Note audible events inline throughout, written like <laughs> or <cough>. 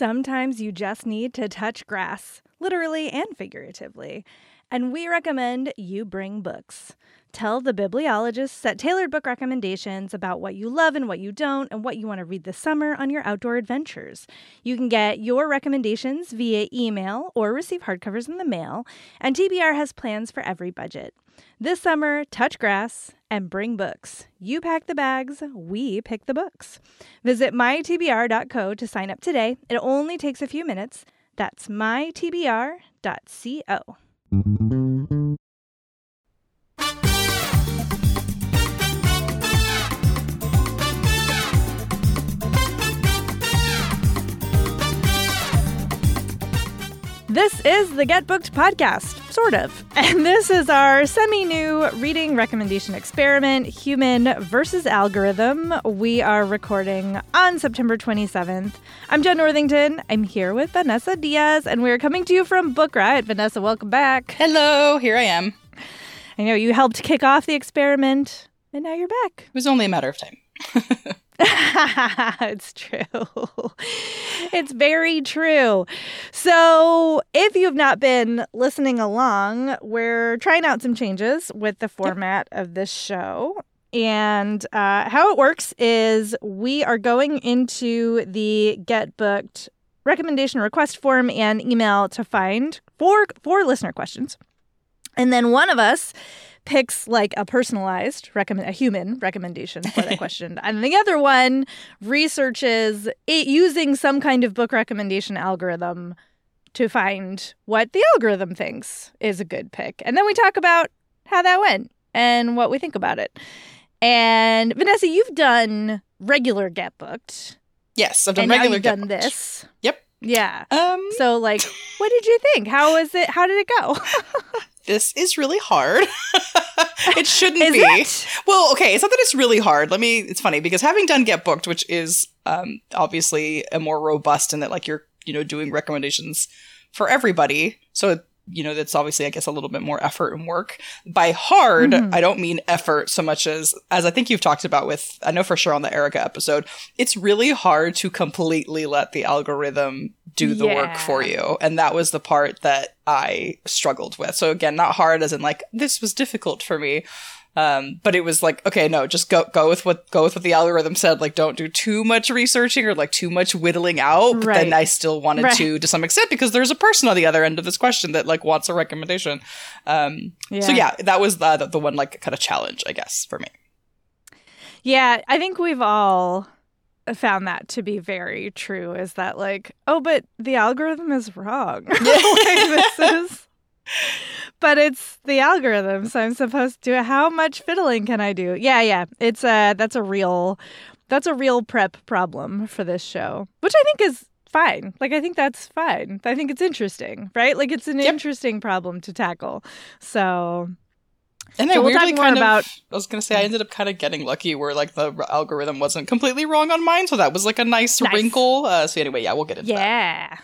Sometimes you just need to touch grass, literally and figuratively. And we recommend you bring books. Tell the bibliologists that tailored book recommendations about what you love and what you don't, and what you want to read this summer on your outdoor adventures. You can get your recommendations via email or receive hardcovers in the mail, and TBR has plans for every budget. This summer, touch grass and bring books. You pack the bags, we pick the books. Visit mytbr.co to sign up today. It only takes a few minutes. That's mytbr.co. This is the Get Booked podcast, sort of. <laughs> And this is our semi new reading recommendation experiment Human versus Algorithm. We are recording on September 27th. I'm Jen Northington. I'm here with Vanessa Diaz, and we're coming to you from Book Riot. Vanessa, welcome back. Hello, here I am. I know you helped kick off the experiment, and now you're back. It was only a matter of time. <laughs> <laughs> it's true. <laughs> it's very true. So, if you've not been listening along, we're trying out some changes with the format yep. of this show. And uh, how it works is we are going into the Get Booked recommendation request form and email to find four four listener questions. And then one of us picks like a personalized recommend a human recommendation for that <laughs> question. And the other one researches it using some kind of book recommendation algorithm to find what the algorithm thinks is a good pick. And then we talk about how that went and what we think about it. And vanessa you've done regular get booked. Yes i've done and regular now you've get done booked. this. Yep. Yeah. Um so like what did you think? How was it? How did it go <laughs> this is really hard. <laughs> it shouldn't is be. It? Well, okay, it's not that it's really hard. Let me it's funny because having done Get Booked, which is um obviously a more robust in that like you're, you know, doing recommendations for everybody. So you know, that's obviously, I guess, a little bit more effort and work. By hard, mm-hmm. I don't mean effort so much as, as I think you've talked about with, I know for sure on the Erica episode, it's really hard to completely let the algorithm do the yeah. work for you. And that was the part that I struggled with. So again, not hard as in like, this was difficult for me. Um, but it was like, okay, no, just go go with what go with what the algorithm said. Like, don't do too much researching or like too much whittling out. But right. then I still wanted right. to, to some extent, because there's a person on the other end of this question that like wants a recommendation. Um, yeah. so yeah, that was the, the the one like kind of challenge, I guess, for me. Yeah, I think we've all found that to be very true. Is that like, oh, but the algorithm is wrong. <laughs> like, this is <laughs> but it's the algorithm, so I'm supposed to. Do it. How much fiddling can I do? Yeah, yeah. It's a that's a real that's a real prep problem for this show, which I think is fine. Like I think that's fine. I think it's interesting, right? Like it's an yep. interesting problem to tackle. So and so we'll weirdly kind about... of, I was gonna say I ended up kind of getting lucky where like the algorithm wasn't completely wrong on mine, so that was like a nice, nice. wrinkle. Uh, so anyway, yeah, we'll get into yeah. that. Yeah.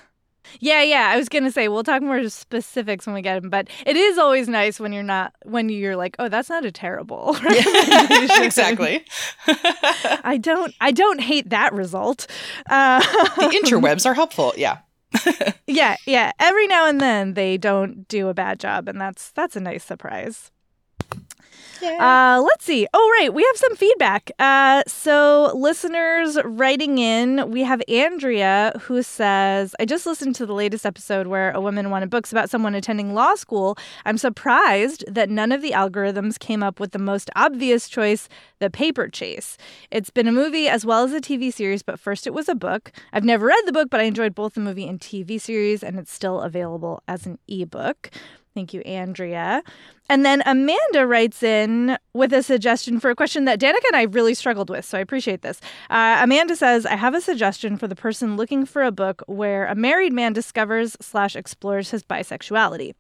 Yeah, yeah. I was gonna say we'll talk more specifics when we get them, but it is always nice when you're not when you're like, oh, that's not a terrible. <laughs> Yeah, exactly. I don't. I don't hate that result. Uh, the interwebs are helpful. Yeah. <laughs> yeah, yeah. Every now and then they don't do a bad job, and that's that's a nice surprise. Uh, let's see. Oh, right. We have some feedback. Uh, so, listeners writing in, we have Andrea who says, I just listened to the latest episode where a woman wanted books about someone attending law school. I'm surprised that none of the algorithms came up with the most obvious choice, The Paper Chase. It's been a movie as well as a TV series, but first it was a book. I've never read the book, but I enjoyed both the movie and TV series, and it's still available as an ebook. Thank you, Andrea. And then Amanda writes in with a suggestion for a question that Danika and I really struggled with, so I appreciate this. Uh, Amanda says, I have a suggestion for the person looking for a book where a married man discovers slash explores his bisexuality.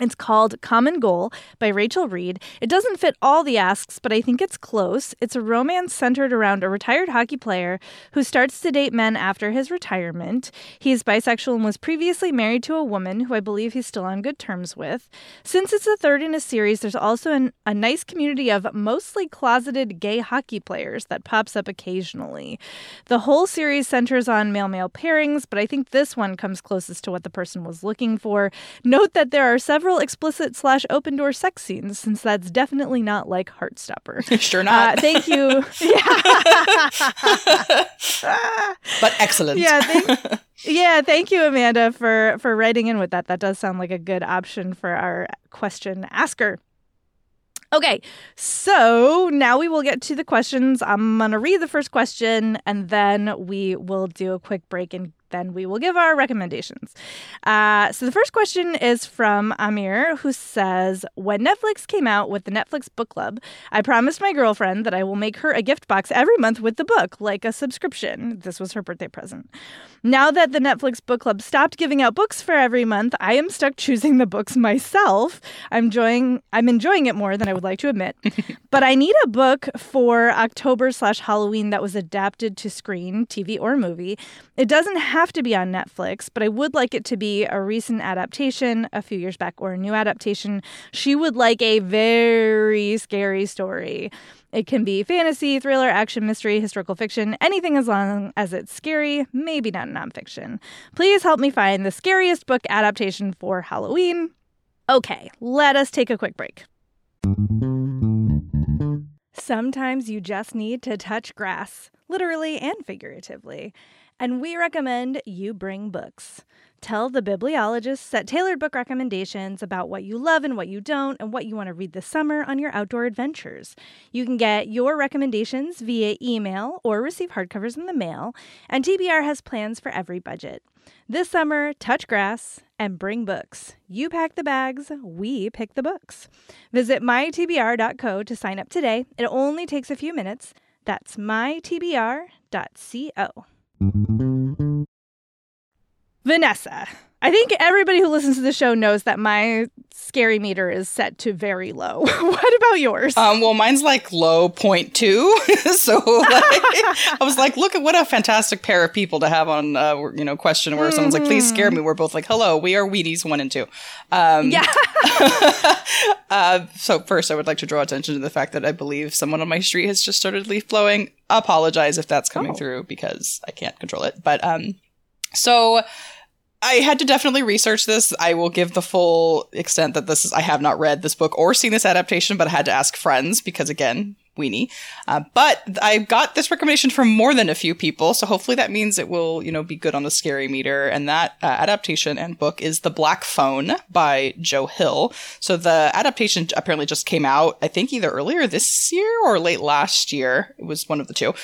It's called Common Goal by Rachel Reid. It doesn't fit all the asks, but I think it's close. It's a romance centered around a retired hockey player who starts to date men after his retirement. He is bisexual and was previously married to a woman who I believe he's still on good terms with. Since it's the third in a series, there's also an, a nice community of mostly closeted gay hockey players that pops up occasionally. The whole series centers on male male pairings, but I think this one comes closest to what the person was looking for. Note that there are several explicit slash open door sex scenes, since that's definitely not like Heartstopper. <laughs> sure not. Uh, thank you. <laughs> but excellent. Yeah, thank, <laughs> yeah, thank you, Amanda, for for writing in with that. That does sound like a good option for our question asker. Okay, so now we will get to the questions. I'm going to read the first question and then we will do a quick break and then we will give our recommendations. Uh, so the first question is from Amir, who says, "When Netflix came out with the Netflix book club, I promised my girlfriend that I will make her a gift box every month with the book, like a subscription. This was her birthday present. Now that the Netflix book club stopped giving out books for every month, I am stuck choosing the books myself. I'm enjoying I'm enjoying it more than I would like to admit, <laughs> but I need a book for October slash Halloween that was adapted to screen, TV, or movie. It doesn't have have to be on Netflix, but I would like it to be a recent adaptation, a few years back, or a new adaptation. She would like a very scary story. It can be fantasy, thriller, action, mystery, historical fiction, anything as long as it's scary, maybe not nonfiction. Please help me find the scariest book adaptation for Halloween. Okay, let us take a quick break. Sometimes you just need to touch grass, literally and figuratively and we recommend you bring books. Tell the bibliologists that tailored book recommendations about what you love and what you don't, and what you want to read this summer on your outdoor adventures. You can get your recommendations via email or receive hardcovers in the mail, and TBR has plans for every budget. This summer, touch grass and bring books. You pack the bags, we pick the books. Visit mytbr.co to sign up today. It only takes a few minutes. That's mytbr.co. Vanessa. I think everybody who listens to the show knows that my scary meter is set to very low. <laughs> what about yours? Um, well, mine's like low point two. <laughs> so like, I was like, look at what a fantastic pair of people to have on, uh, you know, question where mm-hmm. someone's like, please scare me. We're both like, hello, we are Wheaties one and two. Um, yeah. <laughs> uh, so first, I would like to draw attention to the fact that I believe someone on my street has just started leaf blowing. Apologize if that's coming oh. through because I can't control it. But um, so I had to definitely research this. I will give the full extent that this is. I have not read this book or seen this adaptation, but I had to ask friends because, again, weenie. Uh, but I got this recommendation from more than a few people, so hopefully that means it will, you know, be good on the scary meter. And that uh, adaptation and book is The Black Phone by Joe Hill. So the adaptation apparently just came out, I think, either earlier this year or late last year. It was one of the two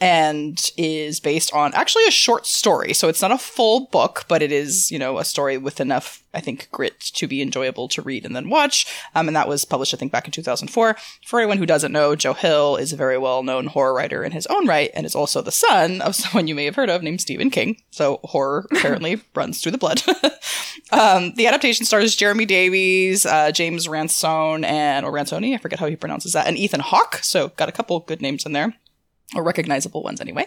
and is based on actually a short story. So it's not a full book, but it is, you know, a story with enough, I think, grit to be enjoyable to read and then watch. Um, and that was published, I think, back in 2004. For anyone who doesn't know, Joe Hill is a very well known horror writer in his own right and is also the son of <laughs> someone you may have heard of named Stephen King. So horror <laughs> apparently runs through the blood. <laughs> um, the adaptation stars Jeremy Davies, uh, James Ransone, and, or Ransoni, I forget how he pronounces that, and Ethan Hawke. So got a couple good names in there or recognizable ones anyway.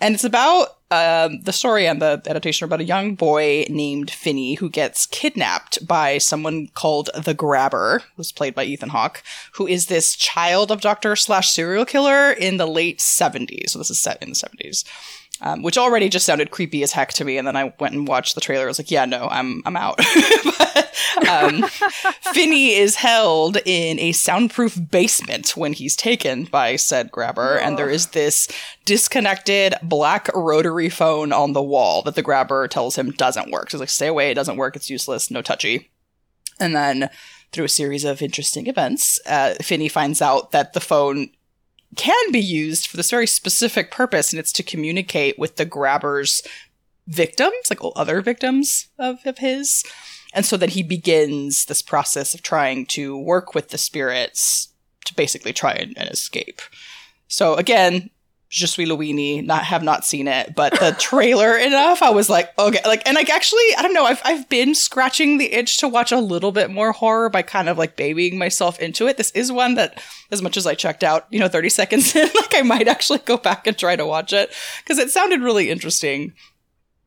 And it's about um, the story and the adaptation about a young boy named Finney who gets kidnapped by someone called the Grabber, who's played by Ethan Hawke, who is this child abductor slash serial killer in the late 70s. So this is set in the 70s um, which already just sounded creepy as heck to me. And then I went and watched the trailer. I was like, yeah, no, I'm I'm out. <laughs> but, um, <laughs> Finney is held in a soundproof basement when he's taken by said grabber, oh. and there is this disconnected black rotary phone on the wall that the grabber tells him doesn't work. So he's like, stay away, it doesn't work, it's useless, no touchy. And then through a series of interesting events, uh, Finney finds out that the phone can be used for this very specific purpose, and it's to communicate with the grabber's victims, like other victims of, of his. And so then he begins this process of trying to work with the spirits to basically try and, and escape. So again, Je suis Louini, not have not seen it, but the trailer enough, I was like, okay, like, and like actually, I don't know, I've I've been scratching the itch to watch a little bit more horror by kind of like babying myself into it. This is one that, as much as I checked out, you know, thirty <laughs> seconds in, like I might actually go back and try to watch it because it sounded really interesting.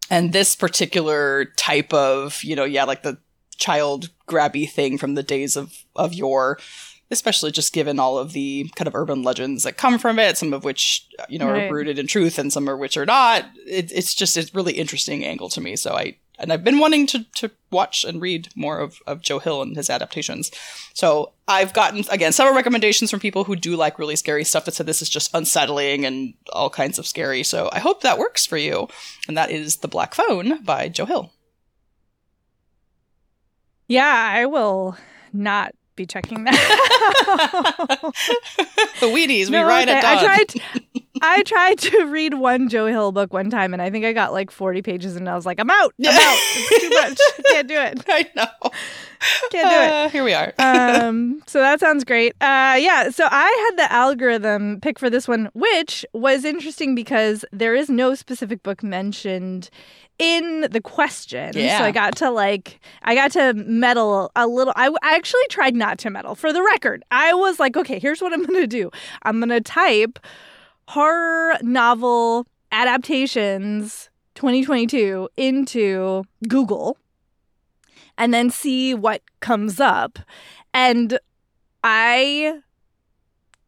And this particular type of, you know, yeah, like the child grabby thing from the days of of yore especially just given all of the kind of urban legends that come from it, some of which uh, you know right. are rooted in truth and some of which are not. It, it's just a really interesting angle to me. So I and I've been wanting to to watch and read more of of Joe Hill and his adaptations. So I've gotten again several recommendations from people who do like really scary stuff that said this is just unsettling and all kinds of scary. So I hope that works for you. And that is The Black Phone by Joe Hill. Yeah, I will not be checking that. <laughs> the Wheaties, no, we ride okay. at dawn. I tried, I tried to read one Joe Hill book one time, and I think I got like 40 pages, and I was like, I'm out. I'm out. It's too <laughs> much. Can't do it. I know. Can't do it. Uh, here we are. <laughs> um, so that sounds great. Uh, yeah. So I had the algorithm pick for this one, which was interesting because there is no specific book mentioned in the question. Yeah. So I got to like I got to meddle a little. I, I actually tried not to meddle. For the record, I was like, okay, here's what I'm gonna do. I'm gonna type horror novel adaptations 2022 into Google and then see what comes up. And I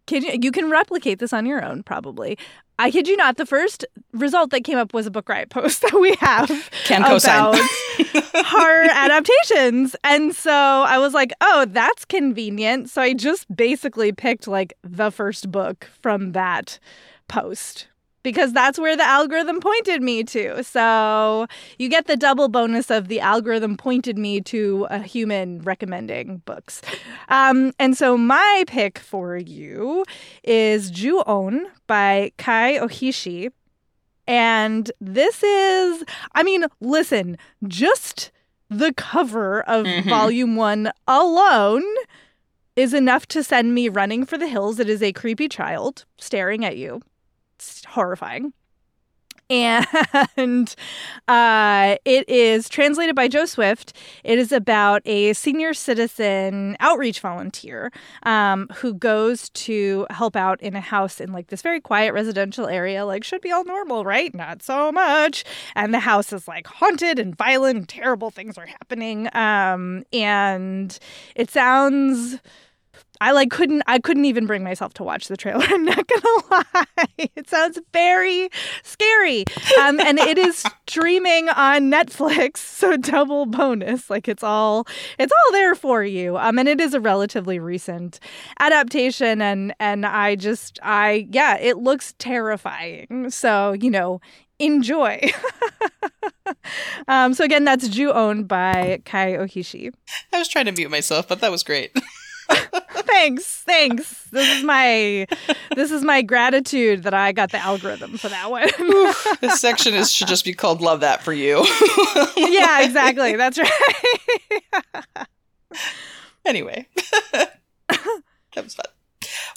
can you can replicate this on your own probably. I kid you not, the first result that came up was a book riot post <laughs> that we have Can about <laughs> horror adaptations. And so I was like, oh, that's convenient. So I just basically picked like the first book from that post because that's where the algorithm pointed me to. So you get the double bonus of the algorithm pointed me to a human recommending books. Um, and so my pick for you is Ju-On by Kai Ohishi. And this is, I mean, listen, just the cover of mm-hmm. volume one alone is enough to send me running for the hills. It is a creepy child staring at you it's horrifying. And <laughs> uh, it is translated by Joe Swift. It is about a senior citizen outreach volunteer um, who goes to help out in a house in like this very quiet residential area. Like, should be all normal, right? Not so much. And the house is like haunted and violent, and terrible things are happening. Um, and it sounds I like couldn't I couldn't even bring myself to watch the trailer. <laughs> I'm not gonna lie. It sounds very scary. Um, and it is streaming on Netflix, so double bonus. Like it's all it's all there for you. Um, and it is a relatively recent adaptation and and I just I yeah, it looks terrifying. So, you know, enjoy. <laughs> um, so again, that's Ju-On by Kai Ohishi. I was trying to mute myself, but that was great. <laughs> thanks, thanks. This is my this is my gratitude that I got the algorithm for that one. <laughs> this section is should just be called "Love That for You." yeah, exactly. That's right. <laughs> anyway, that was fun.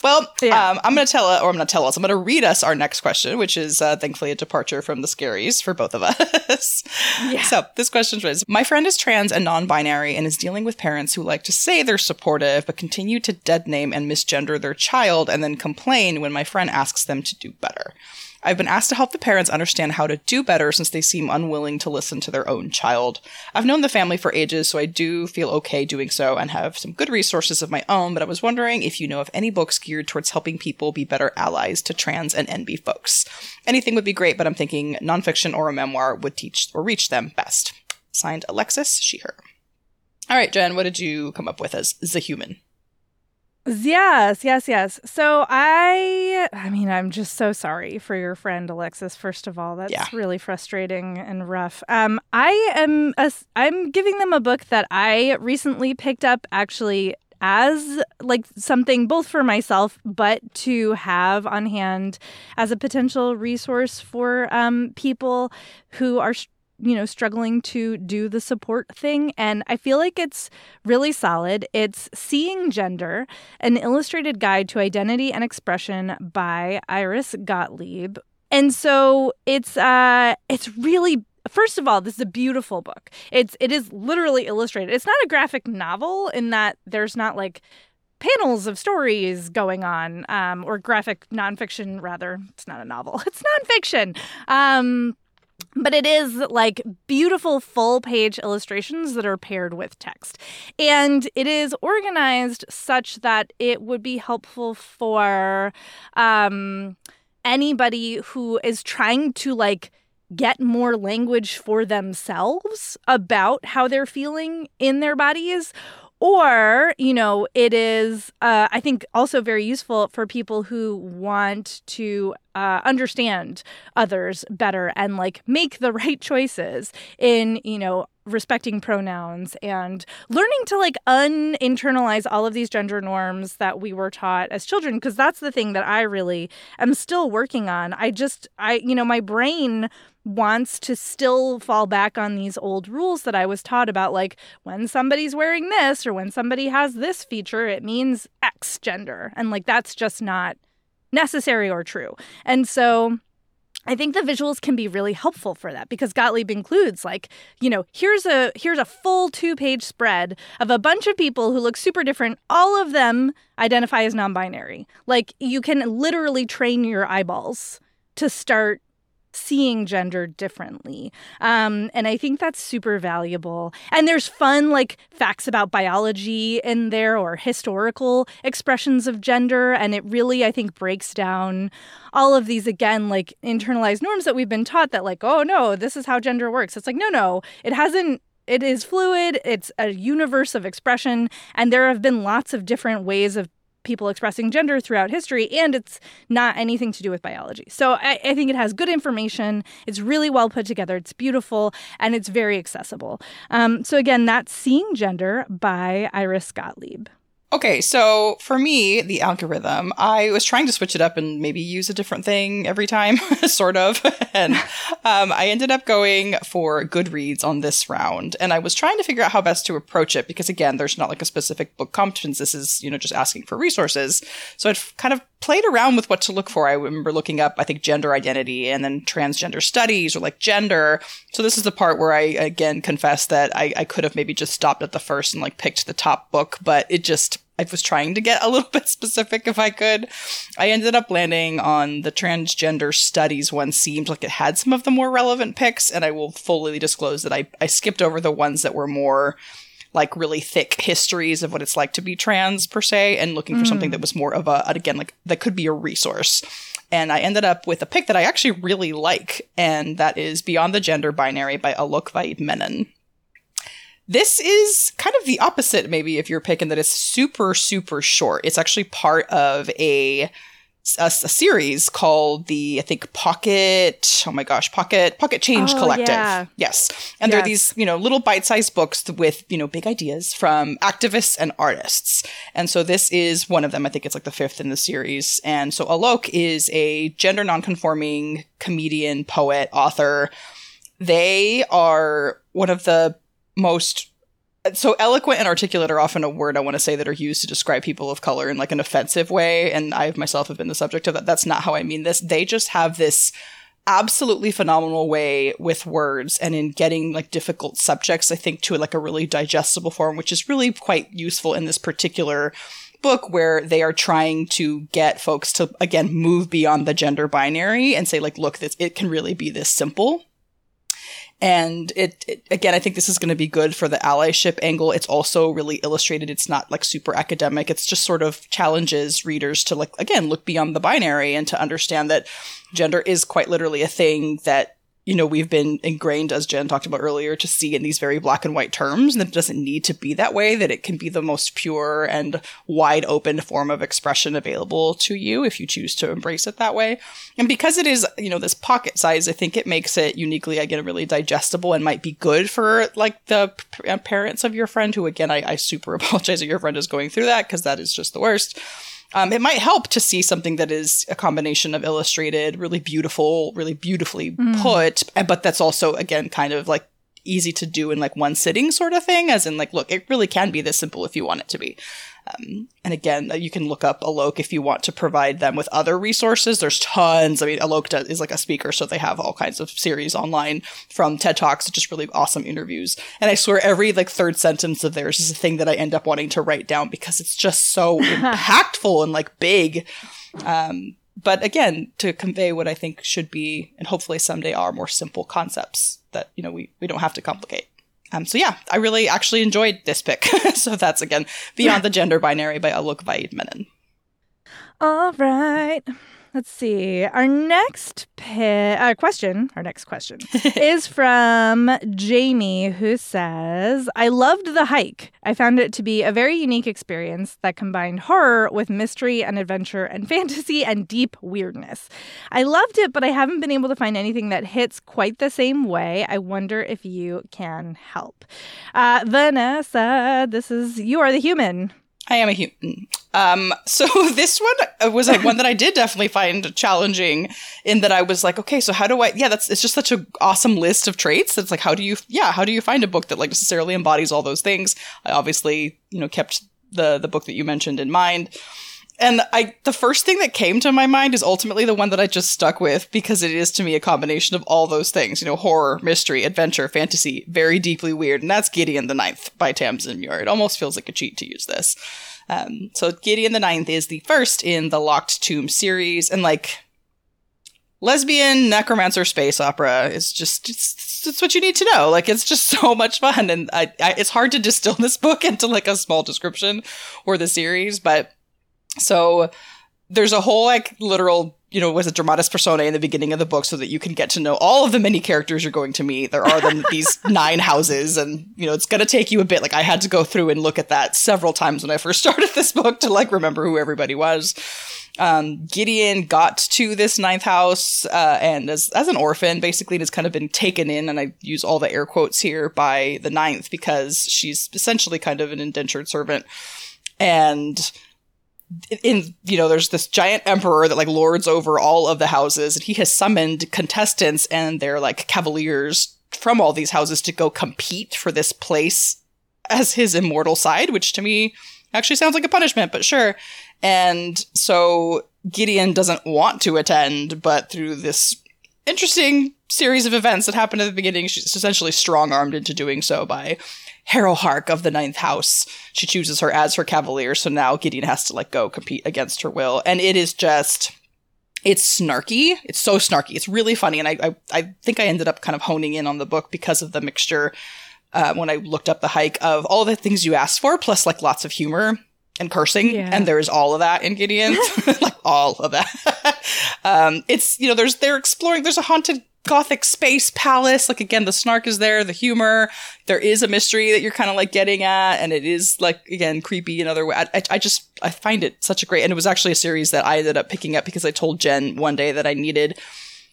Well, yeah. um, I'm going to tell, or I'm going to tell us, I'm going to read us our next question, which is uh, thankfully a departure from the scaries for both of <laughs> us. Yeah. So this question is My friend is trans and non binary and is dealing with parents who like to say they're supportive, but continue to dead name and misgender their child and then complain when my friend asks them to do better. I've been asked to help the parents understand how to do better since they seem unwilling to listen to their own child. I've known the family for ages, so I do feel okay doing so and have some good resources of my own, but I was wondering if you know of any books geared towards helping people be better allies to trans and NB folks. Anything would be great, but I'm thinking nonfiction or a memoir would teach or reach them best. Signed Alexis, she, her. All right, Jen, what did you come up with as the human? Yes, yes, yes. So I I mean, I'm just so sorry for your friend Alexis first of all. That's yeah. really frustrating and rough. Um I am a, I'm giving them a book that I recently picked up actually as like something both for myself but to have on hand as a potential resource for um people who are you know, struggling to do the support thing. And I feel like it's really solid. It's Seeing Gender, an illustrated guide to identity and expression by Iris Gottlieb. And so it's uh it's really first of all, this is a beautiful book. It's it is literally illustrated. It's not a graphic novel in that there's not like panels of stories going on, um, or graphic nonfiction rather. It's not a novel. <laughs> It's nonfiction. Um, but it is like beautiful full page illustrations that are paired with text. And it is organized such that it would be helpful for um, anybody who is trying to like get more language for themselves about how they're feeling in their bodies or you know it is uh, i think also very useful for people who want to uh, understand others better and like make the <laughs> right choices in you know respecting pronouns and learning to like uninternalize all of these gender norms that we were taught as children because that's the thing that I really am still working on. I just I you know my brain wants to still fall back on these old rules that I was taught about like when somebody's wearing this or when somebody has this feature it means x gender and like that's just not necessary or true. And so I think the visuals can be really helpful for that because Gottlieb includes like, you know, here's a here's a full two-page spread of a bunch of people who look super different. All of them identify as non-binary. Like you can literally train your eyeballs to start seeing gender differently. Um, and I think that's super valuable. And there's fun, like facts about biology in there or historical expressions of gender. And it really, I think, breaks down all of these, again, like internalized norms that we've been taught that, like, oh no, this is how gender works. It's like, no, no, it hasn't it is fluid it's a universe of expression and there have been lots of different ways of people expressing gender throughout history, and it's not anything to do with biology. So I, I, think it has good information. It's really well put together. It's beautiful, and it's very accessible. Um, so again, that's Seeing Gender by Iris Gottlieb. Okay, so for me, the algorithm, I was trying to switch it up and maybe use a different thing every time, <laughs> sort of. <laughs> and um, I ended up going for Goodreads on this round. And I was trying to figure out how best to approach it because, again, there's not like a specific book competence. This is, you know, just asking for resources. So I'd kind of played around with what to look for. I remember looking up, I think, gender identity and then transgender studies or like gender. So this is the part where I, again, confess that I, I could have maybe just stopped at the first and like picked the top book, but it just, I was trying to get a little <laughs> bit specific if I could. I ended up landing on the transgender studies one seemed like it had some of the more relevant picks, and I will fully disclose that I, I skipped over the ones that were more like really thick histories of what it's like to be trans per se and looking for mm. something that was more of a again like that could be a resource and I ended up with a pick that I actually really like, and that is Beyond the Gender Binary by Alok Vaid-Menon. This is kind of the opposite, maybe, if you're picking that it's super, super short. It's actually part of a a, a, series called the I think Pocket oh my gosh Pocket Pocket Change oh, Collective yeah. yes and yes. they're these you know little bite-sized books with you know big ideas from activists and artists and so this is one of them I think it's like the fifth in the series and so Alok is a gender nonconforming comedian poet author they are one of the most so eloquent and articulate are often a word I want to say that are used to describe people of color in like an offensive way. And I myself have been the subject of that. That's not how I mean this. They just have this absolutely phenomenal way with words and in getting like difficult subjects, I think, to like a really digestible form, which is really quite useful in this particular book where they are trying to get folks to again move beyond the gender binary and say like look this it can really be this simple and it, it, again, I think this is going to be good for the allyship angle. It's also really illustrated. It's not like super academic. It's just sort of challenges readers to like, again, look beyond the binary and to understand that gender is quite literally a thing that you know, we've been ingrained, as Jen talked about earlier, to see in these very black and white terms, and it doesn't need to be that way, that it can be the most pure and wide open form of expression available to you if you choose to embrace it that way. And because it is, you know, this pocket size, I think it makes it uniquely, again, really digestible and might be good for like the parents of your friend who, again, I, I super <laughs> apologize that your friend is going through that because that is just the worst. Um, it might help to see something that is a combination of illustrated, really beautiful, really beautifully Mm. put, but that's also again kind of like easy to do in like one sitting sort of thing. As in, like, look, it really can be this simple if you want it to be. Um, and again, uh, you can look up Alok if you want to provide them with other resources. There's tons. I mean, Alok does, is like a speaker, so they have all kinds of series online from TED Talks, just really awesome interviews. And I swear, every like third sentence of theirs is a thing that I end up wanting to write down because it's just so <laughs> impactful and like big. Um, but again, to convey what I think should be, and hopefully someday are more simple concepts that you know we we don't have to complicate. Um, so yeah, I really actually enjoyed this pick. <laughs> so that's again Beyond the Gender Binary by Alok Vaid Menon. All right. Let's see. Our next uh, question, our next question, <laughs> is from Jamie, who says, I loved the hike. I found it to be a very unique experience that combined horror with mystery and adventure and <laughs> fantasy and deep weirdness. I loved it, but I haven't been able to find anything that hits quite the same way. I wonder if you can help. Uh, Vanessa, this is You Are the Human. I am a human. Um, so <laughs> this one was like one that I did definitely find challenging in that I was like, okay, so how do I, yeah, that's, it's just such an awesome list of traits. It's like, how do you, yeah, how do you find a book that like necessarily embodies all those things? I obviously, you know, kept the, the book that you mentioned in mind. And I, the first thing that came to my mind is ultimately the one that I just stuck with because it is to me a combination of all those things, you know, horror, mystery, adventure, fantasy, very deeply weird. And that's Gideon the Ninth by Tamsin Muir. It almost feels like a cheat to use this. Um, so Gideon the Ninth is the first in the Locked Tomb series, and like lesbian necromancer space opera is just it's, it's what you need to know. Like it's just <laughs> so much fun, and I, I, it's hard to distill this book <laughs> into like a small description or the series, but so there's a whole like literal you know was a dramatis personae in the beginning of the book so that you can get to know all of the many characters you're going to meet. There are then <laughs> these nine houses and you know it's going to take you a bit. Like i had to go through and look at that several times when i first <laughs> started this book to like remember who everybody was. Um, gideon got to this ninth house uh, and as, as an orphan basically has kind of been taken in and i use all the air quotes here by the ninth because she's essentially kind of an indentured servant. And in you know there's this giant emperor that like lords over all of the houses and he has summoned contestants and they're like cavaliers from all these houses to go compete for this place as his immortal side which to me actually sounds like a punishment but sure. And so gideon doesn't want to attend but through this interesting series of events that happened at the beginning she's essentially strong-armed into doing so by Harrowhark of the Ninth House. She chooses her as her cavalier, so now Gideon has to like go compete against her will, and it is just. It's snarky. It's so snarky. It's really funny, and I, I, I think I ended up kind of honing in on the book because of the mixture. Uh, when I looked up the hike of all the things you asked for, plus like lots of humor and cursing, Yeah. and there's all of that in Gideon, <laughs> <laughs> like all of that. <laughs> um, it's you know there's they're exploring. There's a haunted gothic space palace. Like again, the snark is there, the humor. There is a mystery that you're kind of like getting at, and it is like again creepy in other way. I, I just I find it such a great, and it was actually a series that I ended up picking up because I told Jen one day that I needed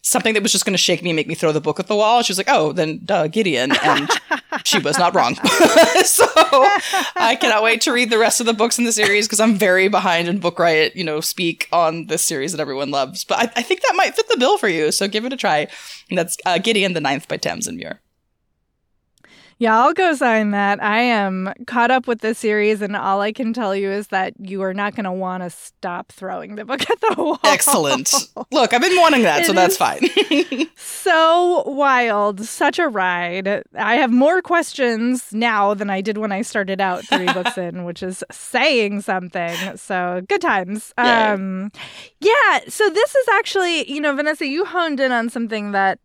something that was just going to shake me and make me throw the book at the wall. She was like, "Oh, then duh, Gideon," and <laughs> she was not wrong. <laughs> so I cannot wait to read the rest of the books in the series because I'm very behind in Book Riot, you know, speak on this series that everyone loves. But I, I think that might fit the bill for you, so give it a try. And that's uh, Gideon the Ninth by Tamsin Muir. Yeah, I'll go sign that. I am caught up with this series, and all I can tell you is that you are not going to want to stop throwing the book <laughs> at the wall. Excellent. Look, I've been wanting that, so that's fine. <laughs> So wild, such a ride. I have more questions now than I did when I started out three <laughs> books in, which is saying something. So good times. Yay. Um, yeah. So this is actually, you know, Vanessa, you honed in on something that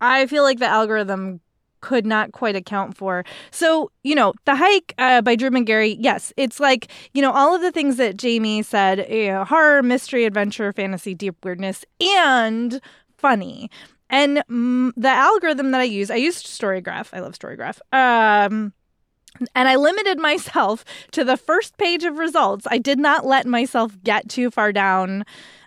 I feel like the algorithm could not quite account for. So, you know, The Hike uh, by Drew Magary, yes, it's like, you know, all of the things that Jamie said you know, horror, mystery, adventure, fantasy, deep weirdness, and funny. And mm, the algorithm that I use, I used Storygraph. I love Storygraph. Um, and I limited myself to the first page of results. I did not let myself get too far down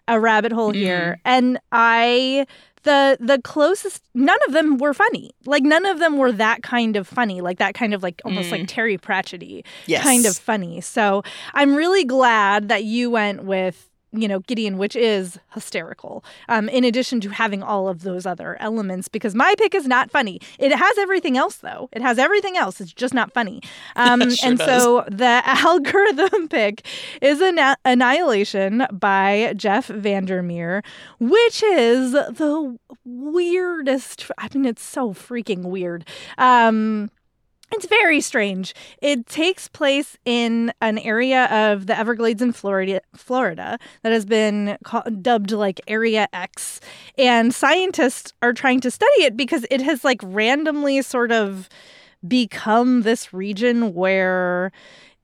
a rabbit hole here. And I the the closest none of them were funny. Like none of them were that kind of funny, like that kind of like almost like mm. Terry Pratchett Yes. kind of funny. So I'm really glad that you went with you know Gideon, which is hysterical. Um, in addition to having all of those other elements, because my pick is not funny. It has everything else though. It has everything else. It's just not funny. <laughs> Um, Sure and does. so <laughs> the algorithm <laughs> pick is Anna- Annihilation by Jeff Vandermeer, which is the weirdest. I mean, it's so freaking weird. Um, it's very strange. It takes place in an area of the Everglades in Florida, Florida that has been dubbed like Area X, and scientists are trying to study it because it has like randomly sort of become this region where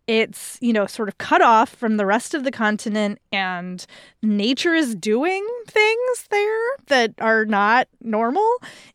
it's you know sort of cut off from the rest of the continent and nature is doing things there that are not normal.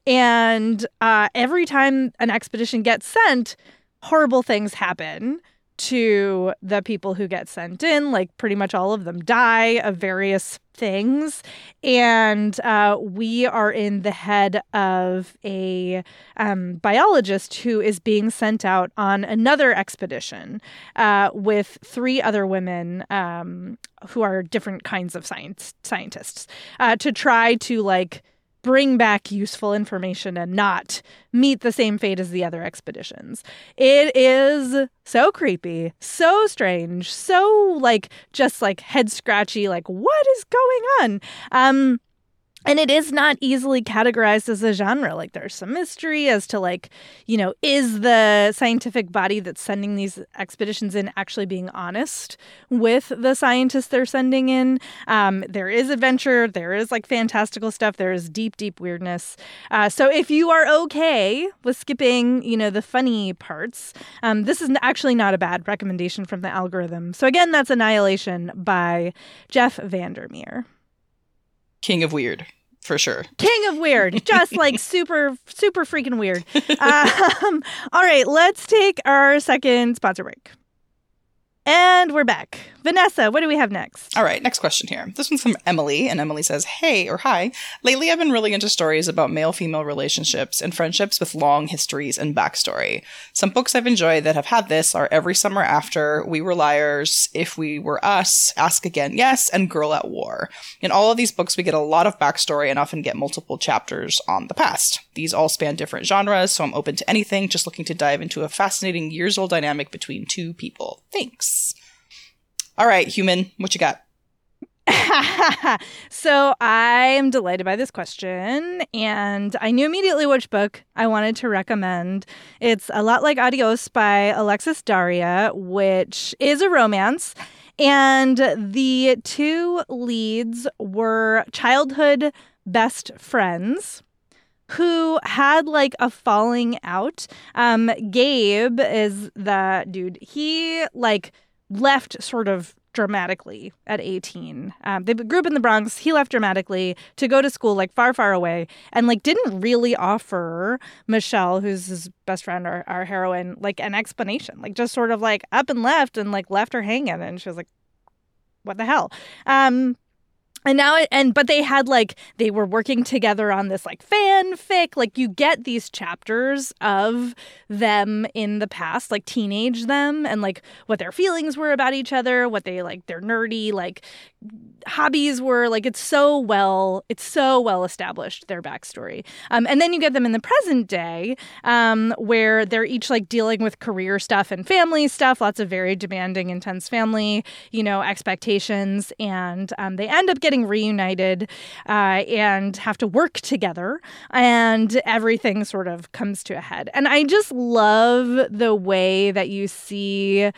And uh, every time an expedition gets sent horrible things happen to the people who get sent in like pretty much all of them die of various things. And uh, we are in the head of a um, biologist who is being sent out on another expedition uh, with three other women um, who are different kinds of science scientists uh, to try to like bring back useful information and not meet the same fate as the other expeditions. It is so creepy, so strange, so like just like head scratchy like what is going on? Um and it is not easily categorized as a genre. Like there's some mystery as to like, you know, is the scientific body that's sending these expeditions in actually being honest with the scientists they're sending in? Um, there is adventure. There is like fantastical stuff. There is deep, deep weirdness. Uh, so if you are okay with skipping, you know, the funny parts, um, this is actually not a bad recommendation from the algorithm. So again, that's Annihilation by Jeff Vandermeer. King of weird, for sure. King of weird, just like <laughs> super, super freaking weird. <laughs> Um, all right, let's take our second sponsor break. And we're back. Vanessa, what do we have next? All right, next question here. This one's from Emily, and Emily says, Hey or hi. Lately, I've been really into stories about male female relationships and friendships with long histories and backstory. Some books I've enjoyed that have had this are Every Summer After, We Were Liars, If We Were Us, Ask Again Yes, and Girl at War. In all of these books, we get a lot of backstory and often get multiple chapters on the past. These all span different genres, so I'm open to anything, just looking to dive into a fascinating years old dynamic between two people. Thanks. All right, human, what you got? <laughs> so I am delighted by this question, and I knew immediately which book I wanted to recommend. It's a lot like Adios by Alexis Daria, which is a romance. And the two leads were childhood best friends who had like a falling out. Um, Gabe is the dude. He like left sort of dramatically at 18. Um, they grew up in the Bronx. He left dramatically to go to school like far, far away and like didn't really offer Michelle, who's his best friend, our, our heroine, like an explanation. Like just sort of like up and left and like left her hanging. And she was like, what the hell? Um, and now it, and but they had like they were working together on this like fanfic. Like you get these chapters of them in the past like teenage them and like what their feelings were about each other what they like their nerdy like hobbies were. Like it's so well it's so well established their backstory. Um, and then you get them in the present day um, where they're each like dealing with career stuff and family stuff lots of very demanding intense family you know expectations. And um, they end up getting reunited uh, and have to work together and everything sort of comes to a head. And i just love the way that you see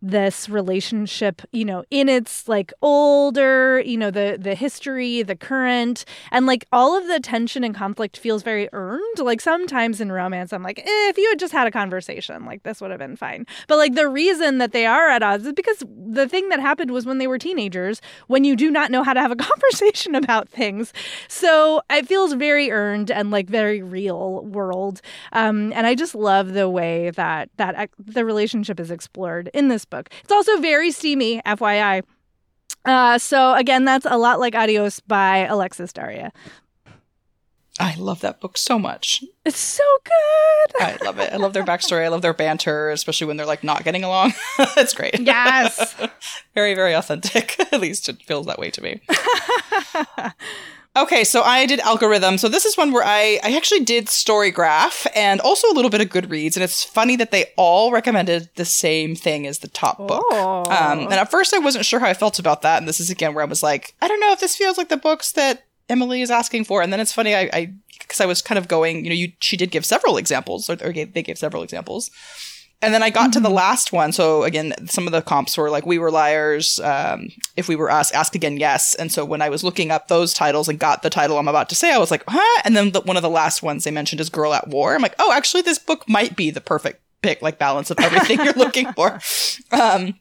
this relationship you know in its like older you know the the history the current and like all of the tension and conflict feels very earned. Like sometimes in romance i'm like eh, if you had just had a conversation like this would have been fine. But like the reason that they are at odds is because the thing that happened was when they were teenagers when you do not know how to have a <laughs> conversation about things. So it feels very earned and like very real world. Um and i just love the way that that the relationship is explored in this book. It's also very steamy, FYI. Uh, so again, that's a lot like Adios by Alexis Daria. I love that book so much. It's so good. I love it. I love their backstory. I love their banter, especially when they're like not getting along. <laughs> it's great. Yes. <laughs> very, very authentic. <laughs> At least it feels that way to me. Okay, so I did algorithm. So this is one where I, I actually did Storygraph and also a little bit of Goodreads. And it's funny that they all recommended the same thing as the top book. Oh. Um, and at first I wasn't sure how I felt about that. And this is again where I was like, I don't know if this feels like the books that Emily is asking for. And then it's funny, I, I, cause I was kind of going, you know, you, she did give several examples or, or gave, they gave several examples. And then I got to the last one. So again, some of the comps were like "We Were Liars," um, "If We Were Asked," "Ask Again," "Yes." And so when I was looking up those titles and got the title I'm about to say, I was like, "Huh?" And then the, one of the last ones they mentioned is "Girl at War." I'm like, "Oh, actually, this book might be the perfect pick, like balance of everything you're looking for." <laughs> Um,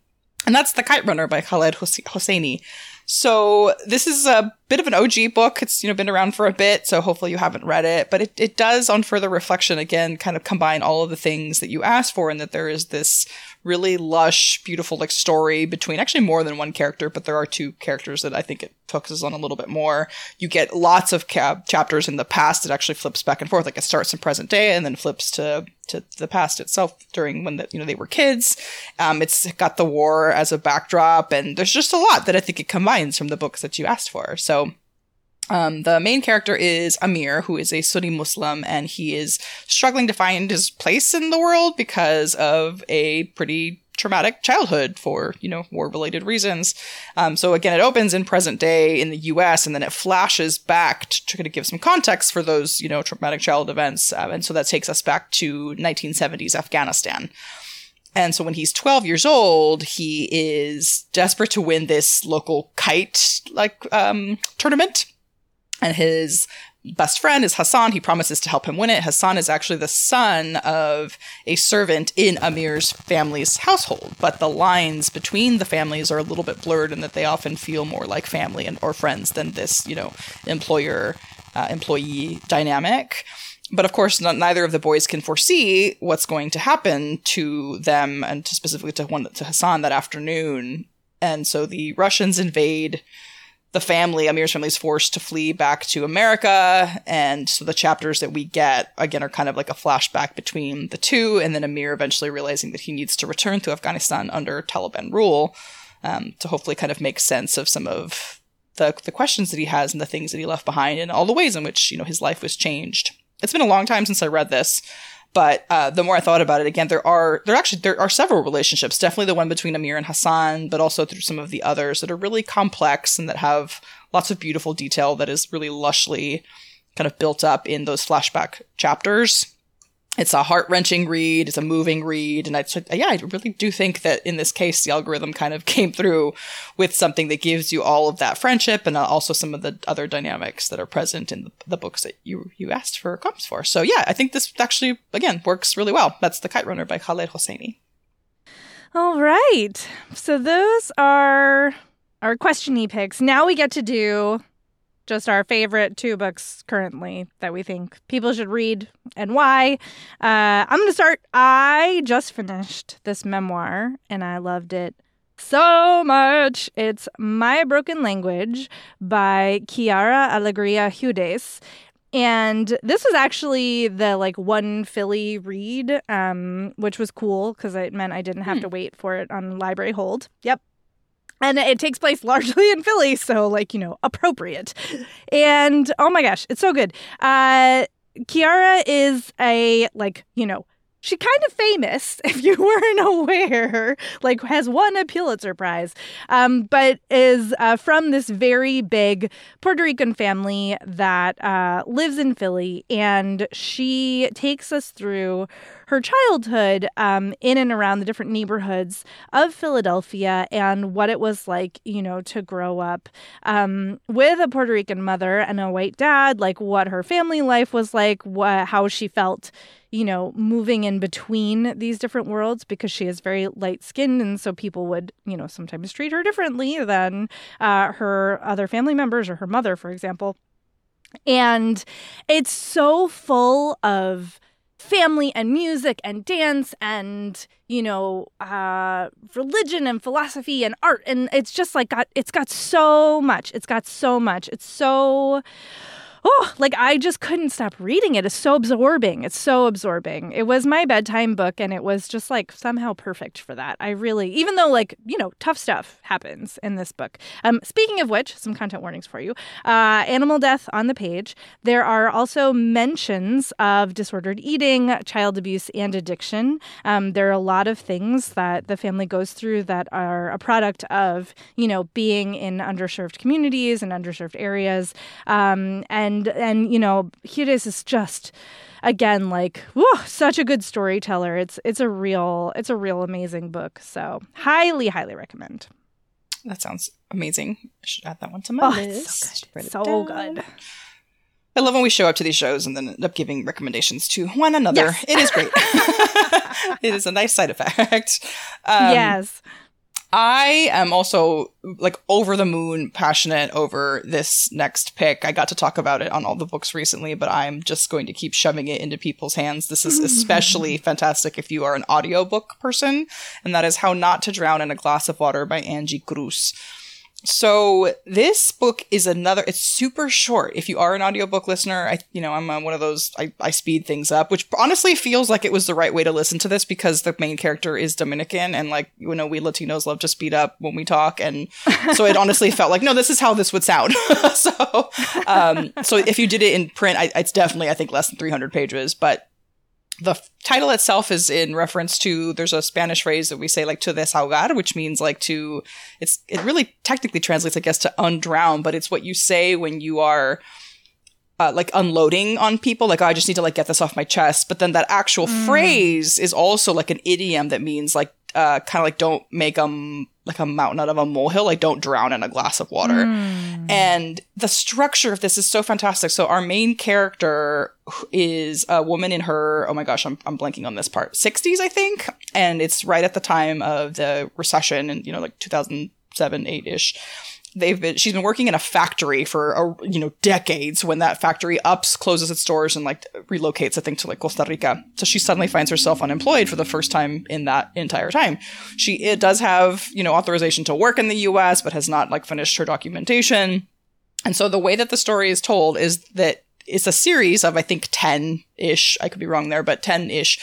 and that's "The Kite Runner" by Khaled Hos- Hosseini. So this is a bit of an OG book. It's you know been around for a bit, so hopefully you haven't read it. But it, it does, on further reflection, again, kind of combine all of the things that you asked for, and that there is this really lush, beautiful like story between actually more than one character, but there are two characters that I think it focuses on a little bit more. You get lots of ca- chapters in the past. It actually flips back and forth. Like it starts in present day and then flips to to the past itself during when the, you know they were kids. Um, it's got the war as a backdrop, and there's just a lot that I think it combines from the books that you asked for. So. Um, the main character is Amir, who is a Sunni Muslim, and he is struggling to find his place in the world because of a pretty traumatic childhood for you know war related reasons. Um, so again, it opens in present day in the U.S. and then it flashes back to give some context for those you know traumatic child events, uh, and so that takes us back to 1970s Afghanistan. And so when he's 12 years old, he is desperate to win this local kite like um, tournament and his best friend is Hassan. He promises to help him win it. Hassan is actually the son of a servant in Amir's family's household, but the lines between the families are a little bit blurred in that they often feel more like family and or friends than this, you know, employer uh, employee dynamic. But of course, not, neither of the boys can foresee what's going to happen to them and to specifically to one to Hassan that afternoon. And so the Russians invade the family, Amir's family, is forced to flee back to America. And so the chapters that we get, again, are kind of like a flashback between the two, and then Amir eventually realizing that he needs to return to Afghanistan under Taliban rule um, to hopefully kind of make sense of some of the, the questions that he has and the things that he left behind and all the ways in which, you know, his life was changed. It's been a long time since I read this. But uh, the more I thought about it, again, there are there actually there are several relationships. Definitely the one between Amir and Hassan, but also through some of the others that are really complex and that have lots of beautiful detail that is really lushly kind of built up in those flashback chapters. It's a heart wrenching read. It's a moving read, and I yeah, I really do think that in this case, the algorithm kind of <laughs> came through with something that gives you all of that friendship and also some of the other dynamics that are present in the, the books that you you asked for comps for. So yeah, I think this actually again works really well. That's the Kite Runner by Khaled Hosseini. All right, so those are our questiony picks. Now we get to do just our favorite two books currently that we think people should read and why. Uh, I'm going to start. I just finished this memoir and I loved it so much. It's My Broken Language by Quiara Alegria Hudes. And this was actually the like one Philly read, um, which was cool because it meant I didn't have Hmm. to wait for it on library hold. Yep. And it takes place largely in Philly, so like, you know, appropriate. And oh my gosh, it's so good. Uh Quiara is a like, you know, she kind of famous <laughs> if you weren't aware, like has won a Pulitzer Prize, um, but is uh, from this very big Puerto Rican family that uh, lives in Philly, and she takes us through her childhood um, in and around the different neighborhoods of Philadelphia and what it was like, you know, to grow up um, with a Puerto Rican mother and a white dad, like what her family life was like, wha- how she felt, you know, moving in between these different worlds because she is very light skinned. And so people would, you know, sometimes treat her differently than uh, her other family members or her mother, for example. And it's so full of family and music and dance and you know uh religion and philosophy and art. And it's just like got it's got so much. It's got so much. It's so oh, like I just couldn't stop reading it. It's so absorbing. It's so absorbing. It was my bedtime book and it was just like somehow perfect for that. I really, even though like, you know, tough stuff happens in this book. Um, speaking of which, some content warnings for you. Uh, animal death on the page. There are also mentions of disordered eating, child abuse, and addiction. Um, there are a lot of things that the family goes through that are a product of, you know, being in underserved communities and underserved areas. Um, and, and, and you know, Gires is just, again like whew, such a good storyteller it's it's a real it's a real amazing book so highly highly recommend That sounds amazing. I should add that one to my oh list. it's so good so good I love when we show up to these shows and then end up giving recommendations to one another. Yes. It is great. <laughs> <laughs> it is a nice side effect. Um, yes I am also like over the moon passionate over this next pick. I got to talk about it on all the books recently, but I'm just going to keep shoving it into people's hands. This is <laughs> especially fantastic if you are an audiobook person, and that is How Not to Drown in a Glass of Water by Angie Cruz. So this book is another it's super short. If you are an audiobook listener, I you know, I'm uh, one of those I, I speed things up, which honestly feels like it was the right way to listen to this because the main character is Dominican and like you know, we Latinos love to speed up when we talk and so it honestly <laughs> felt like no, this is how this would sound. <laughs> so um so if you did it in print, I, it's definitely I think less than 300 pages, but the title itself is in reference to there's a Spanish phrase that we say like to desahogar, which means like to it's it really technically translates I guess to undrown, but it's what you say when you are uh, like unloading on people, like oh, I just need to like get this off my chest. But then that actual phrase is also like an idiom that means like uh, kind of like don't make um like a mountain out of a molehill, like don't drown in a glass of water. And the structure of this is so fantastic. So our main character is a woman in her, oh my gosh, I'm, I'm blanking on this part, 60s, I think. And it's right at the time of the recession and, you know, like 2007, 8 ish. They've been, she's been working in a factory for, a, you know, decades when that factory ups, closes its doors and like relocates, I think, to like Costa Rica. So she suddenly finds herself unemployed for the first time in that entire time. She, it does have, you know, authorization to work in the US, but has not like finished her documentation. And so the way that the story is told is that it's a series of, I think, 10 ish, I could be wrong there, but 10 ish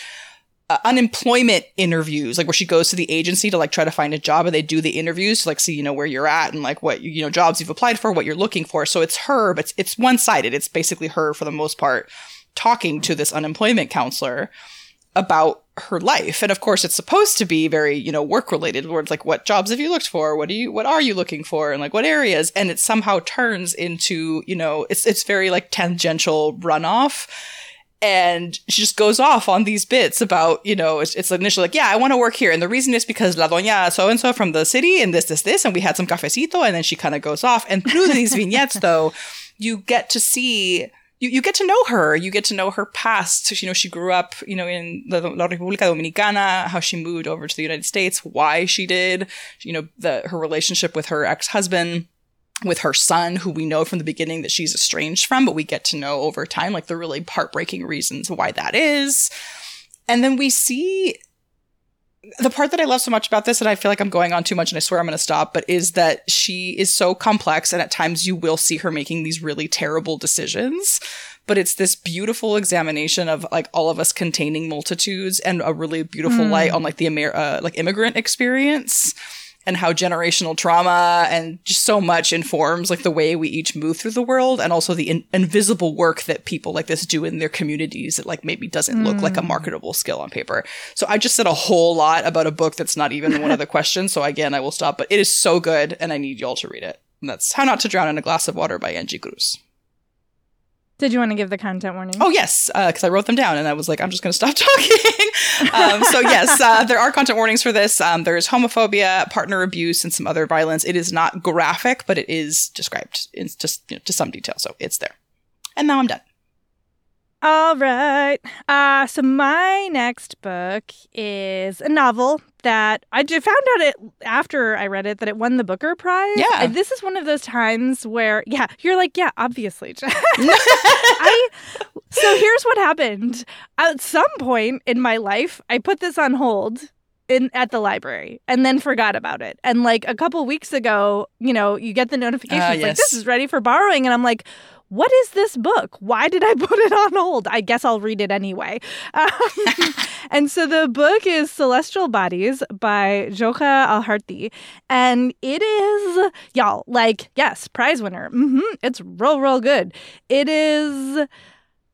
uh, unemployment interviews, like where she goes to the agency to like try to find a job and they do the interviews to like see, you know, where you're at and like what, you know, jobs you've applied for, what you're looking for. So it's her, but it's, it's one sided. It's basically her for the most part talking to this unemployment counselor about her life. And of course, it's supposed to be very, you know, work related, it's like, what jobs have you looked for? What do you, what are you looking for? And like, what areas? And it somehow turns into, you know, it's, it's very like tangential runoff. And she just goes off on these bits about, you know, it's, it's initially like, yeah, I want to work here. And the reason is because La Doña so and so from the city and this, this, this. And we had some cafecito. And then she kind of goes off. And through these vignettes, though, you get to see you, you get to know her. You get to know her past. So, you know, she grew up, you know, in the, La República Dominicana, how she moved over to the United States, why she did, you know, the, her relationship with her ex-husband, with her son, who we know from the beginning that she's estranged from, but we get to know over time, like the really heartbreaking reasons why that is. And then we see the part that I love so much about this, and I feel like I'm going on too much and I swear I'm going to stop, but is that she is so complex and at times you will see her making these really terrible decisions. But it's this beautiful examination of like all of us containing multitudes and a really beautiful light on like the Amer- uh, like immigrant experience and how generational trauma and just so much informs like the way we each move through the world and also the in- invisible work that people like this do in their communities that like maybe doesn't look like a mm. marketable skill on paper. So I just said a whole lot about a book that's not even one of the <laughs> questions. So again, I will stop, but it is so good and I need y'all to read it. And that's How Not to Drown in a Glass of Water by Angie Cruz. Did you want to give the content warning? Oh yes, because I wrote them down and I was like, I'm just going to stop <laughs> talking. um, so yes, uh, there are content warnings for this. Um, there's homophobia, partner abuse, and some other violence. It is not graphic, but it is described in just you know, to some detail. So it's there. And now I'm done. All right. Uh, so my next book is a novel that I found out it after I read it that it won the Booker Prize. Yeah. And this is one of those times where, yeah, you're like, yeah, obviously. <laughs> I so here's what happened. At some point in my life, I put this on hold in at the library and then forgot about it. And like a couple weeks ago, you know, you get the notification Ah, it's like this is ready for borrowing and I'm like, what is this book? Why did I <laughs> put it on hold? I guess I'll read it anyway. <laughs> Um, <laughs> and so the book is Celestial Bodies by Jokha Alharthi. And it is, y'all, like, yes, prize winner. Mm-hmm, it's real, real good. It is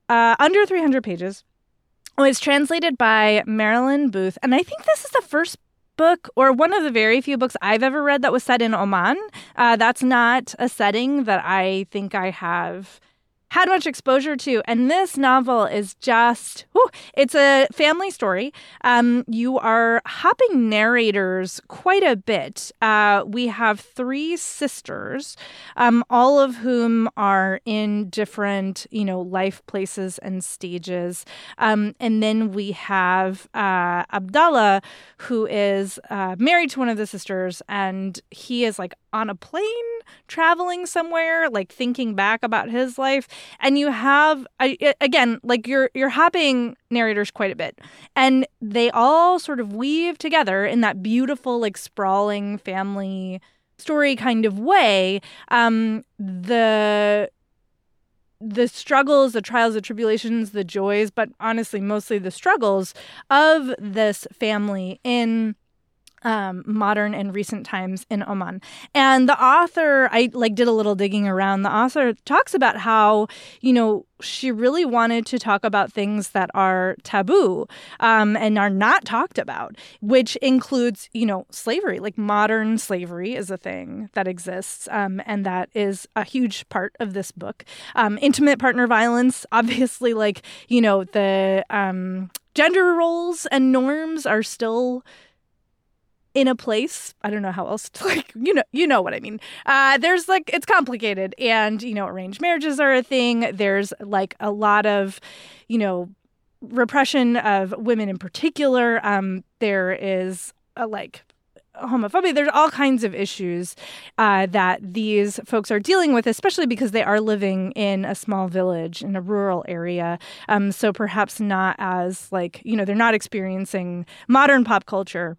uh, under 300 pages. Oh, it's translated by Marilyn Booth. And I think this is the first book or one of the very few books I've ever read that was set in Oman. Uh, that's not a setting that I think I have had much exposure to. And this novel is just, whew, it's a family story. Um, you are hopping narrators quite a bit. Uh, we have three sisters, um, all of whom are in different, you know, life places and stages. Um, and then we have uh, Abdallah, who is uh, married to one of the sisters, and he is like on a plane traveling somewhere, like thinking back about his life and you have again like you're you're hopping narrators quite a bit. And they all sort of weave together in that beautiful like sprawling family story kind of way. Um the the struggles, the trials, the tribulations, the joys, but honestly, mostly the struggles of this family in um, modern and recent times in Oman. And the author, I like did a little digging around. The author talks about how, you know, she really wanted to talk about things that are taboo um, and are not talked about, which includes, you know, slavery. Like modern slavery is a thing that exists, um, and that is a huge part of this book. Um, intimate partner violence, <laughs> obviously, like you know, the um, gender roles and norms are still in a place i don't know how else to <laughs> like you know you know what i mean uh there's like it's complicated and you know arranged marriages are a thing there's like a lot of you know repression of women in particular um there is a like homophobia. There's all kinds of issues uh, that these folks are dealing with, especially because they are living in a small village in a rural area. Um, so perhaps not as like you know they're not experiencing modern pop culture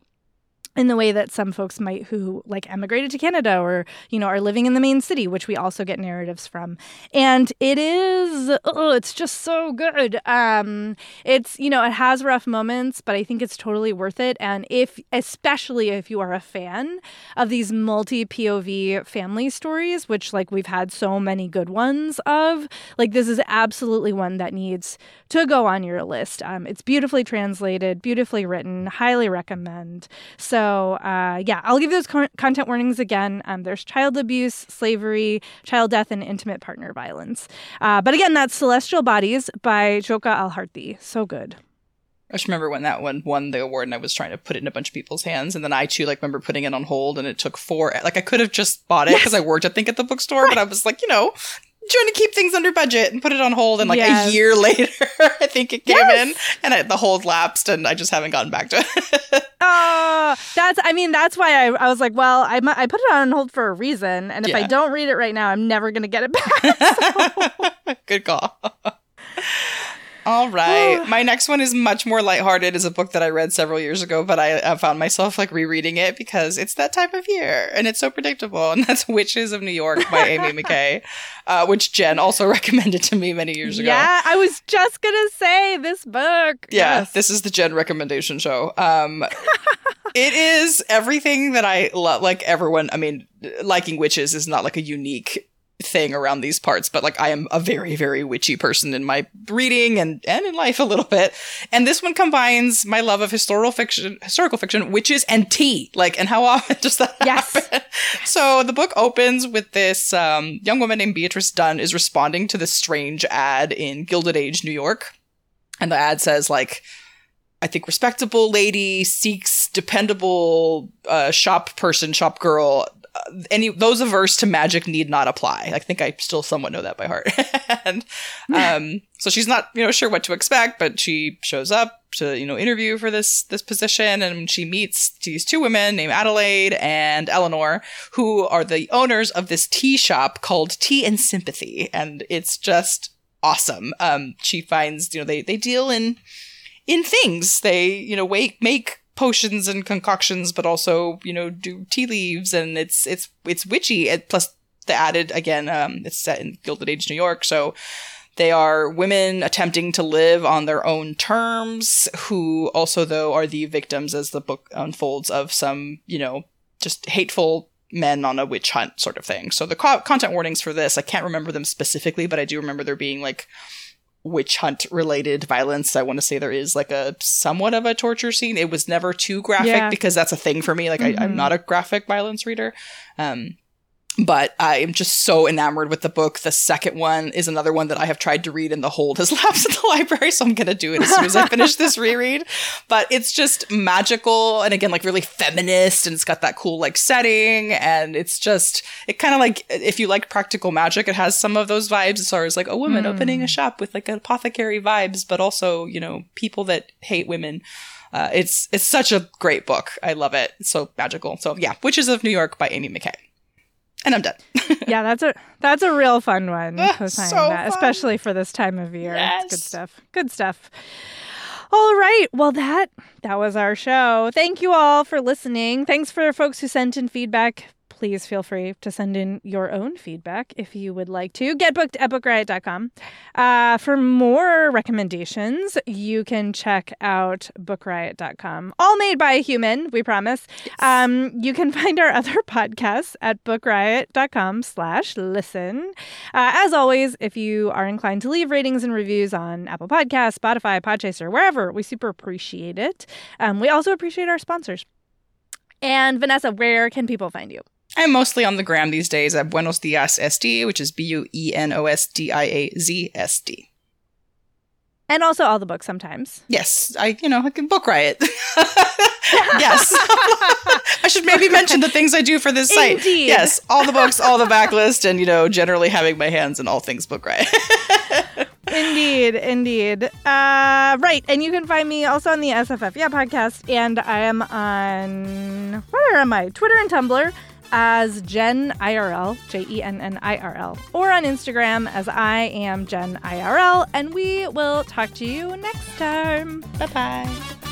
in the way that some folks might who like emigrated to Canada or you know are living in the main city which we also get narratives from. And it is oh it's just so good. Um it's you know it has rough moments but I think it's totally worth it. And if especially if you are a fan of these multi POV family stories which like we've had so many good ones of like this is absolutely one that needs to go on your list. Um it's beautifully translated beautifully written highly recommend. So so, uh, yeah, I'll give those co- content warnings again. Um, there's child abuse, slavery, child death, and intimate partner violence. Uh, but again, that's Celestial Bodies by Jokha Alharthi. So good. I just remember when that one won the award and I was trying to put it in a bunch of people's hands. And then I too, like, remember putting it on hold and it took four, like, I could have just bought it because yes. I worked, I think, at the bookstore, right. but I was like, you know, trying to keep things under budget and put it on hold. And like yes. a year <laughs> later, I think it came yes. in and I, the hold lapsed and I just haven't gotten back to it. <laughs> <laughs> that's, I mean, that's why I, I was like, well, I, I put it on hold for a reason. And if yeah. I don't read it right now, I'm never going to get it back. <laughs> So. <laughs> Good call. All right. <sighs> My next one is much more lighthearted. It's a book that I read several years ago, but I, I, found myself like rereading it because it's that time of year and it's so predictable. <laughs> And that's Witches of New York by Ami <laughs> McKay, uh, which Jen also <laughs> recommended to me many years ago. Yeah, I was just going to say this book. Yeah, yes. this is the Jen recommendation show. Um, it is everything that I love. Like everyone, I mean, liking witches is not like a unique thing around these parts, but like I am a very, very witchy person in my reading and, and in life a little bit. And this one combines my love of historical fiction, historical fiction, witches and tea. Like, and how often <laughs> does that yes. happen? <laughs> So the book opens with this um, young woman named Beatrice Dunn is responding to this strange ad in Gilded Age, New York. And the ad says like, I think respectable lady seeks dependable uh, shop person, shop girl any those averse to magic need not apply. I think I still somewhat know that by heart. <laughs> and um, so she's not you know sure what to expect, but she shows up to you know interview for this this position, and she meets these two women named Adelaide and Eleanor, who are the owners of this tea shop called Tea and Sympathy, and it's just awesome. Um, she finds you know they they deal in in things. They you know wake make potions and concoctions, but also you know do tea leaves, and it's it's it's witchy. It, plus the added again. Um, it's set in Gilded Age New York, so they are women attempting to live on their own terms, who also though are the victims as the book unfolds of some you know just hateful men on a witch hunt sort of thing. So the co- content warnings for this, I can't remember them specifically, but I do remember there being like witch hunt related violence. I want to say there is like a somewhat of a torture scene. It was never too graphic Yeah. because that's a thing for me. Like I, I'm Mhm. not a graphic violence reader. Um, but I am just so enamored with the book. The second one is another one that I have tried to read and the hold has <laughs> lapsed at the library, so I'm gonna do it as soon as I finish this <laughs> reread. But it's just magical and again like really feminist and it's got that cool like setting and it's just it kind of like if you like practical magic, it has some of those vibes as far as like a woman Mm. opening a shop with like apothecary vibes, but also, you know, people that hate women. Uh, it's it's such a great book. I love it. It's so magical. So yeah, Witches of New York by Ami McKay. And I'm done. <laughs> yeah, that's a that's a real fun one. Co-signing so fun. especially for this time of year. It's good stuff. Good stuff. All right. Well, that that was our show. Thank you all for listening. Thanks for folks who sent in feedback. Please feel free to send in your own feedback if you would like to. Get booked at bookriot.com. Uh, for more recommendations, you can check out bookriot.com. All made by a human, we promise. Um, you can <laughs> find our other podcasts at bookriot.com slash listen. Uh, as always, if you are inclined to leave ratings and reviews on Apple Podcasts, Spotify, Podchaser, wherever, we super appreciate it. Um, we also appreciate our sponsors. And Vanessa, where can people find you? I'm mostly on the gram these days at Buenos Diaz SD, which is B U E N O S D I A Z S D. And also all the books sometimes. Yes, I you know I can book riot. <laughs> yes, <laughs> I should maybe <laughs> mention the things I do for this site. Indeed. Yes, all the books, all the backlist, and you know generally having my hands in all things book riot. Indeed, indeed. Uh, right, and you can find me also on the SFF Yeah podcast, and I am on where am I? Twitter and Tumblr as Jenn IRL, J E N N I R L, or on Instagram as I am Jenn IRL, and we will talk to you next time. bye bye.